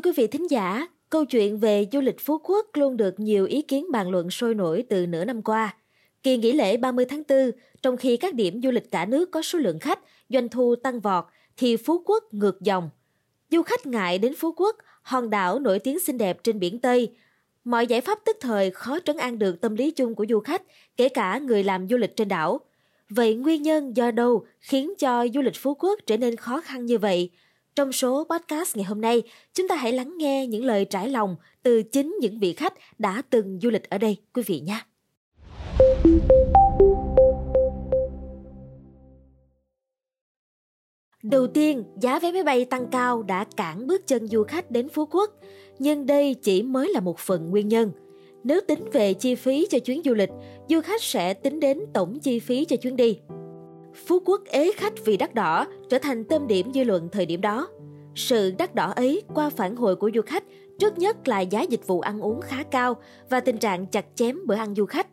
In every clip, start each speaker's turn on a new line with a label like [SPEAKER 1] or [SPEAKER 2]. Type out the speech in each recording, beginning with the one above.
[SPEAKER 1] Thưa quý vị thính giả, câu chuyện về du lịch Phú Quốc luôn được nhiều ý kiến bàn luận sôi nổi từ nửa năm qua. Kỳ nghỉ lễ 30 tháng 4, trong khi các điểm du lịch cả nước có số lượng khách, doanh thu tăng vọt, thì Phú Quốc ngược dòng. Du khách ngại đến Phú Quốc, hòn đảo nổi tiếng xinh đẹp trên biển Tây. Mọi giải pháp tức thời khó trấn an được tâm lý chung của du khách, kể cả người làm du lịch trên đảo. Vậy nguyên nhân do đâu khiến cho du lịch Phú Quốc trở nên khó khăn như vậy? Trong số podcast ngày hôm nay, chúng ta hãy lắng nghe những lời trải lòng từ chính những vị khách đã từng du lịch ở đây, quý vị nhé. Đầu tiên, giá vé máy bay tăng cao đã cản bước chân du khách đến Phú Quốc, nhưng đây chỉ mới là một phần nguyên nhân. Nếu tính về chi phí cho chuyến du lịch, du khách sẽ tính đến tổng chi phí cho chuyến đi. Phú Quốc ế khách vì đắt đỏ trở thành tâm điểm dư luận thời điểm đó. Sự đắt đỏ ấy qua phản hồi của du khách trước nhất là giá dịch vụ ăn uống khá cao và tình trạng chặt chém bữa ăn du khách.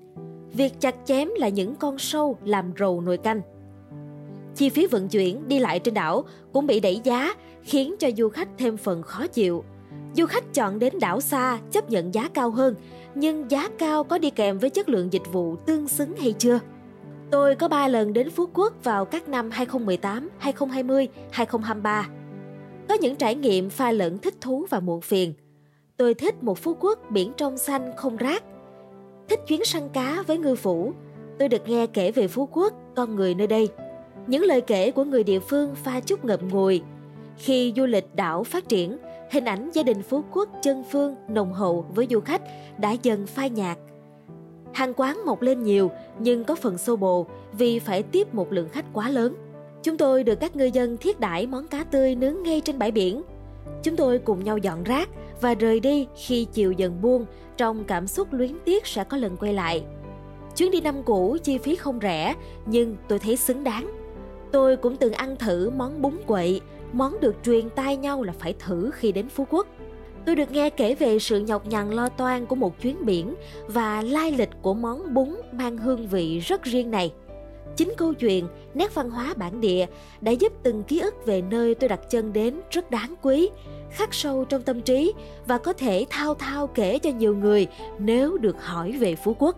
[SPEAKER 1] Việc chặt chém là những con sâu làm rầu nồi canh. Chi phí vận chuyển đi lại trên đảo cũng bị đẩy giá khiến cho du khách thêm phần khó chịu. Du khách chọn đến đảo xa chấp nhận giá cao hơn, nhưng giá cao có đi kèm với chất lượng dịch vụ tương xứng hay chưa? Tôi có 3 lần đến Phú Quốc vào các năm 2018, 2020, 2023. Có những trải nghiệm pha lẫn thích thú và muộn phiền. Tôi thích một Phú Quốc biển trong xanh không rác. Thích chuyến săn cá với ngư phủ. Tôi được nghe kể về Phú Quốc, con người nơi đây. Những lời kể của người địa phương pha chút ngậm ngùi. Khi du lịch đảo phát triển, hình ảnh gia đình Phú Quốc chân phương nồng hậu với du khách đã dần phai nhạt – Hàng quán mọc lên nhiều nhưng có phần xô bồ vì phải tiếp một lượng khách quá lớn. Chúng tôi được các ngư dân thiết đãi món cá tươi nướng ngay trên bãi biển. Chúng tôi cùng nhau dọn rác và rời đi khi chiều dần buông trong cảm xúc luyến tiếc sẽ có lần quay lại. Chuyến đi năm cũ chi phí không rẻ nhưng tôi thấy xứng đáng. Tôi cũng từng ăn thử món bún quậy, món được truyền tai nhau là phải thử khi đến Phú Quốc. Tôi được nghe kể về sự nhọc nhằn lo toan của một chuyến biển và lai lịch của món bún mang hương vị rất riêng này. Chính câu chuyện, nét văn hóa bản địa đã giúp từng ký ức về nơi tôi đặt chân đến rất đáng quý, khắc sâu trong tâm trí và có thể thao thao kể cho nhiều người nếu được hỏi về Phú Quốc.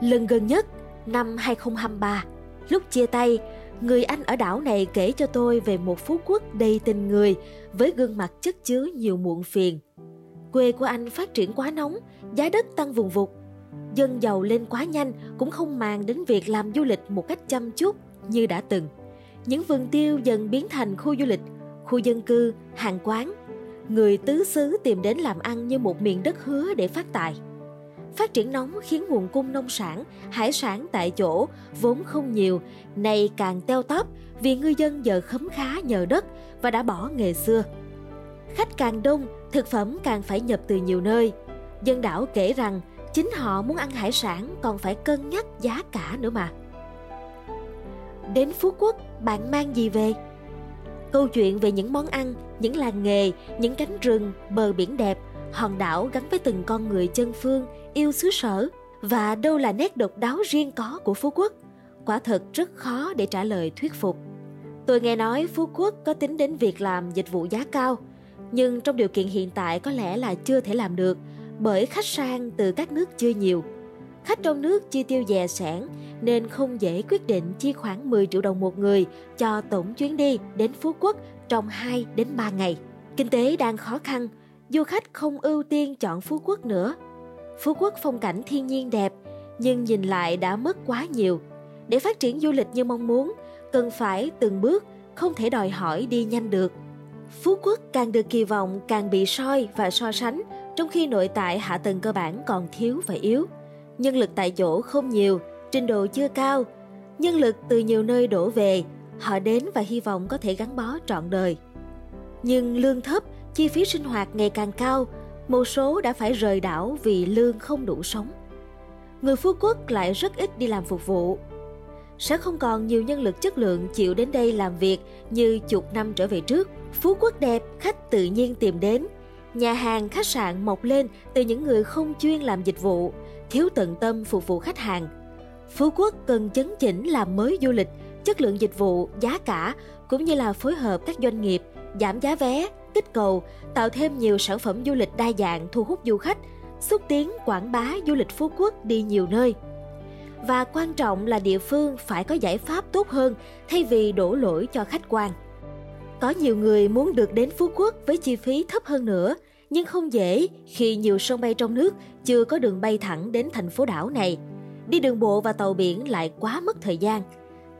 [SPEAKER 1] Lần gần nhất, năm 2023, lúc chia tay, người anh ở đảo này kể cho tôi về một phú quốc đầy tình người với gương mặt chất chứa nhiều muộn phiền. Quê của anh phát triển quá nóng, giá đất tăng vùng vụt. Dân giàu lên quá nhanh cũng không màng đến việc làm du lịch một cách chăm chút như đã từng. Những vườn tiêu dần biến thành khu du lịch, khu dân cư, hàng quán. Người tứ xứ tìm đến làm ăn như một miền đất hứa để phát tài. Phát triển nóng khiến nguồn cung nông sản, hải sản tại chỗ vốn không nhiều, nay càng teo tóp vì ngư dân giờ khấm khá nhờ đất và đã bỏ nghề xưa. Khách càng đông, thực phẩm càng phải nhập từ nhiều nơi. Dân đảo kể rằng chính họ muốn ăn hải sản còn phải cân nhắc giá cả nữa mà. Đến Phú Quốc, bạn mang gì về? Câu chuyện về những món ăn, những làng nghề, những cánh rừng, bờ biển đẹp – hòn đảo gắn với từng con người chân phương, yêu xứ sở và đâu là nét độc đáo riêng có của Phú Quốc. Quả thật rất khó để trả lời thuyết phục. Tôi nghe nói Phú Quốc có tính đến việc làm dịch vụ giá cao, nhưng trong điều kiện hiện tại có lẽ là chưa thể làm được bởi khách sang từ các nước chưa nhiều. Khách trong nước chi tiêu dè sẻn nên không dễ quyết định chi khoảng 10 triệu đồng một người cho tổng chuyến đi đến Phú Quốc trong 2 đến 3 ngày. Kinh tế đang khó khăn, du khách không ưu tiên chọn Phú Quốc nữa. Phú Quốc phong cảnh thiên nhiên đẹp, nhưng nhìn lại đã mất quá nhiều. Để phát triển du lịch như mong muốn, cần phải từng bước, không thể đòi hỏi đi nhanh được. Phú Quốc càng được kỳ vọng càng bị soi và so sánh, trong khi nội tại hạ tầng cơ bản còn thiếu và yếu. Nhân lực tại chỗ không nhiều, trình độ chưa cao. Nhân lực từ nhiều nơi đổ về, họ đến và hy vọng có thể gắn bó trọn đời. Nhưng lương thấp chi phí sinh hoạt ngày càng cao, một số đã phải rời đảo vì lương không đủ sống. Người Phú Quốc lại rất ít đi làm phục vụ. Sẽ không còn nhiều nhân lực chất lượng chịu đến đây làm việc như chục năm trở về trước. Phú Quốc đẹp, khách tự nhiên tìm đến. Nhà hàng, khách sạn mọc lên từ những người không chuyên làm dịch vụ, thiếu tận tâm phục vụ khách hàng. Phú Quốc cần chấn chỉnh làm mới du lịch, chất lượng dịch vụ, giá cả cũng như là phối hợp các doanh nghiệp giảm giá vé, kích cầu, tạo thêm nhiều sản phẩm du lịch đa dạng thu hút du khách, xúc tiến quảng bá du lịch Phú Quốc đi nhiều nơi. Và quan trọng là địa phương phải có giải pháp tốt hơn thay vì đổ lỗi cho khách quan. Có nhiều người muốn được đến Phú Quốc với chi phí thấp hơn nữa, nhưng không dễ khi nhiều sân bay trong nước chưa có đường bay thẳng đến thành phố đảo này. Đi đường bộ và tàu biển lại quá mất thời gian.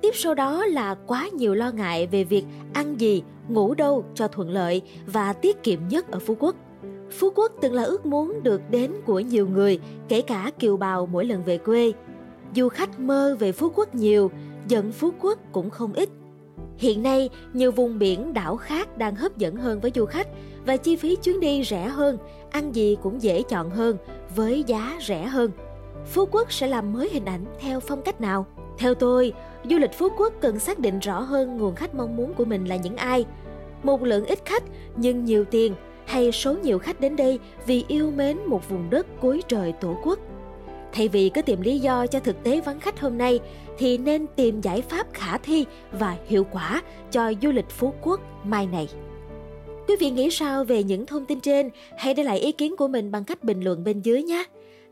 [SPEAKER 1] Tiếp sau đó là quá nhiều lo ngại về việc ăn gì, ngủ đâu cho thuận lợi và tiết kiệm nhất ở Phú Quốc. Phú Quốc từng là ước muốn được đến của nhiều người, kể cả kiều bào mỗi lần về quê. Du khách mơ về Phú Quốc nhiều, giận Phú Quốc cũng không ít. Hiện nay, nhiều vùng biển đảo khác đang hấp dẫn hơn với du khách và chi phí chuyến đi rẻ hơn, ăn gì cũng dễ chọn hơn với giá rẻ hơn. Phú Quốc sẽ làm mới hình ảnh theo phong cách nào? Theo tôi, du lịch Phú Quốc cần xác định rõ hơn nguồn khách mong muốn của mình là những ai. Một lượng ít khách nhưng nhiều tiền hay số nhiều khách đến đây vì yêu mến một vùng đất cuối trời tổ quốc. Thay vì cứ tìm lý do cho thực tế vắng khách hôm nay thì nên tìm giải pháp khả thi và hiệu quả cho du lịch Phú Quốc mai này. Quý vị nghĩ sao về những thông tin trên? Hãy để lại ý kiến của mình bằng cách bình luận bên dưới nhé.